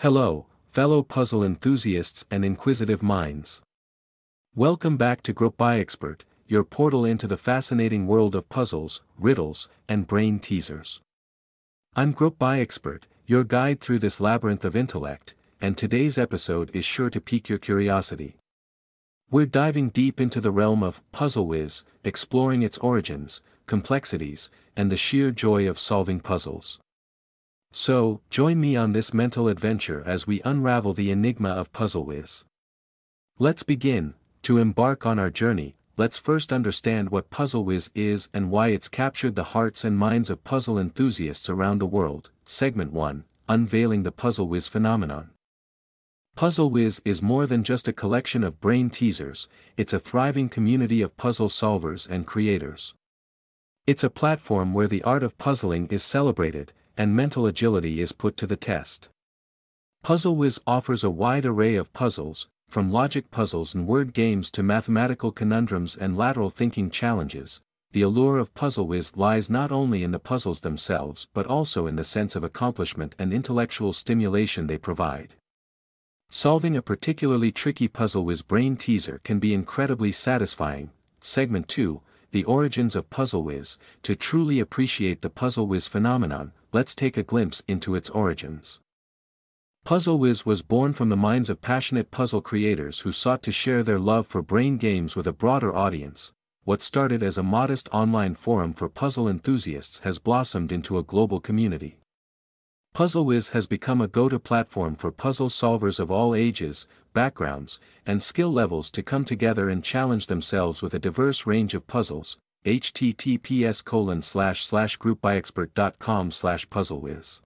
Hello, fellow puzzle enthusiasts and inquisitive minds. Welcome back to Groupbuyexpert, your portal into the fascinating world of puzzles, riddles, and brain teasers. I'm Groupbuyexpert, your guide through this labyrinth of intellect, and today's episode is sure to pique your curiosity. We're diving deep into the realm of PuzzleWiz, exploring its origins, complexities, and the sheer joy of solving puzzles. So, join me on this mental adventure as we unravel the enigma of PuzzleWiz. Let's begin. To embark on our journey, let's first understand what PuzzleWiz is and why it's captured the hearts and minds of puzzle enthusiasts around the world. Segment 1 Unveiling the PuzzleWiz Phenomenon. PuzzleWiz is more than just a collection of brain teasers, it's a thriving community of puzzle solvers and creators. It's a platform where the art of puzzling is celebrated, and mental agility is put to the test. PuzzleWiz offers a wide array of puzzles, from logic puzzles and word games to mathematical conundrums and lateral thinking challenges. The allure of PuzzleWiz lies not only in the puzzles themselves but also in the sense of accomplishment and intellectual stimulation they provide. Solving a particularly tricky puzzle with brain teaser can be incredibly satisfying. Segment 2 The Origins of Puzzle PuzzleWiz To truly appreciate the Puzzle PuzzleWiz phenomenon, let's take a glimpse into its origins. PuzzleWiz was born from the minds of passionate puzzle creators who sought to share their love for brain games with a broader audience. What started as a modest online forum for puzzle enthusiasts has blossomed into a global community. PuzzleWiz has become a go-to platform for puzzle solvers of all ages, backgrounds, and skill levels to come together and challenge themselves with a diverse range of puzzles, https colon slash slash groupbuyexpert.com slash puzzlewiz.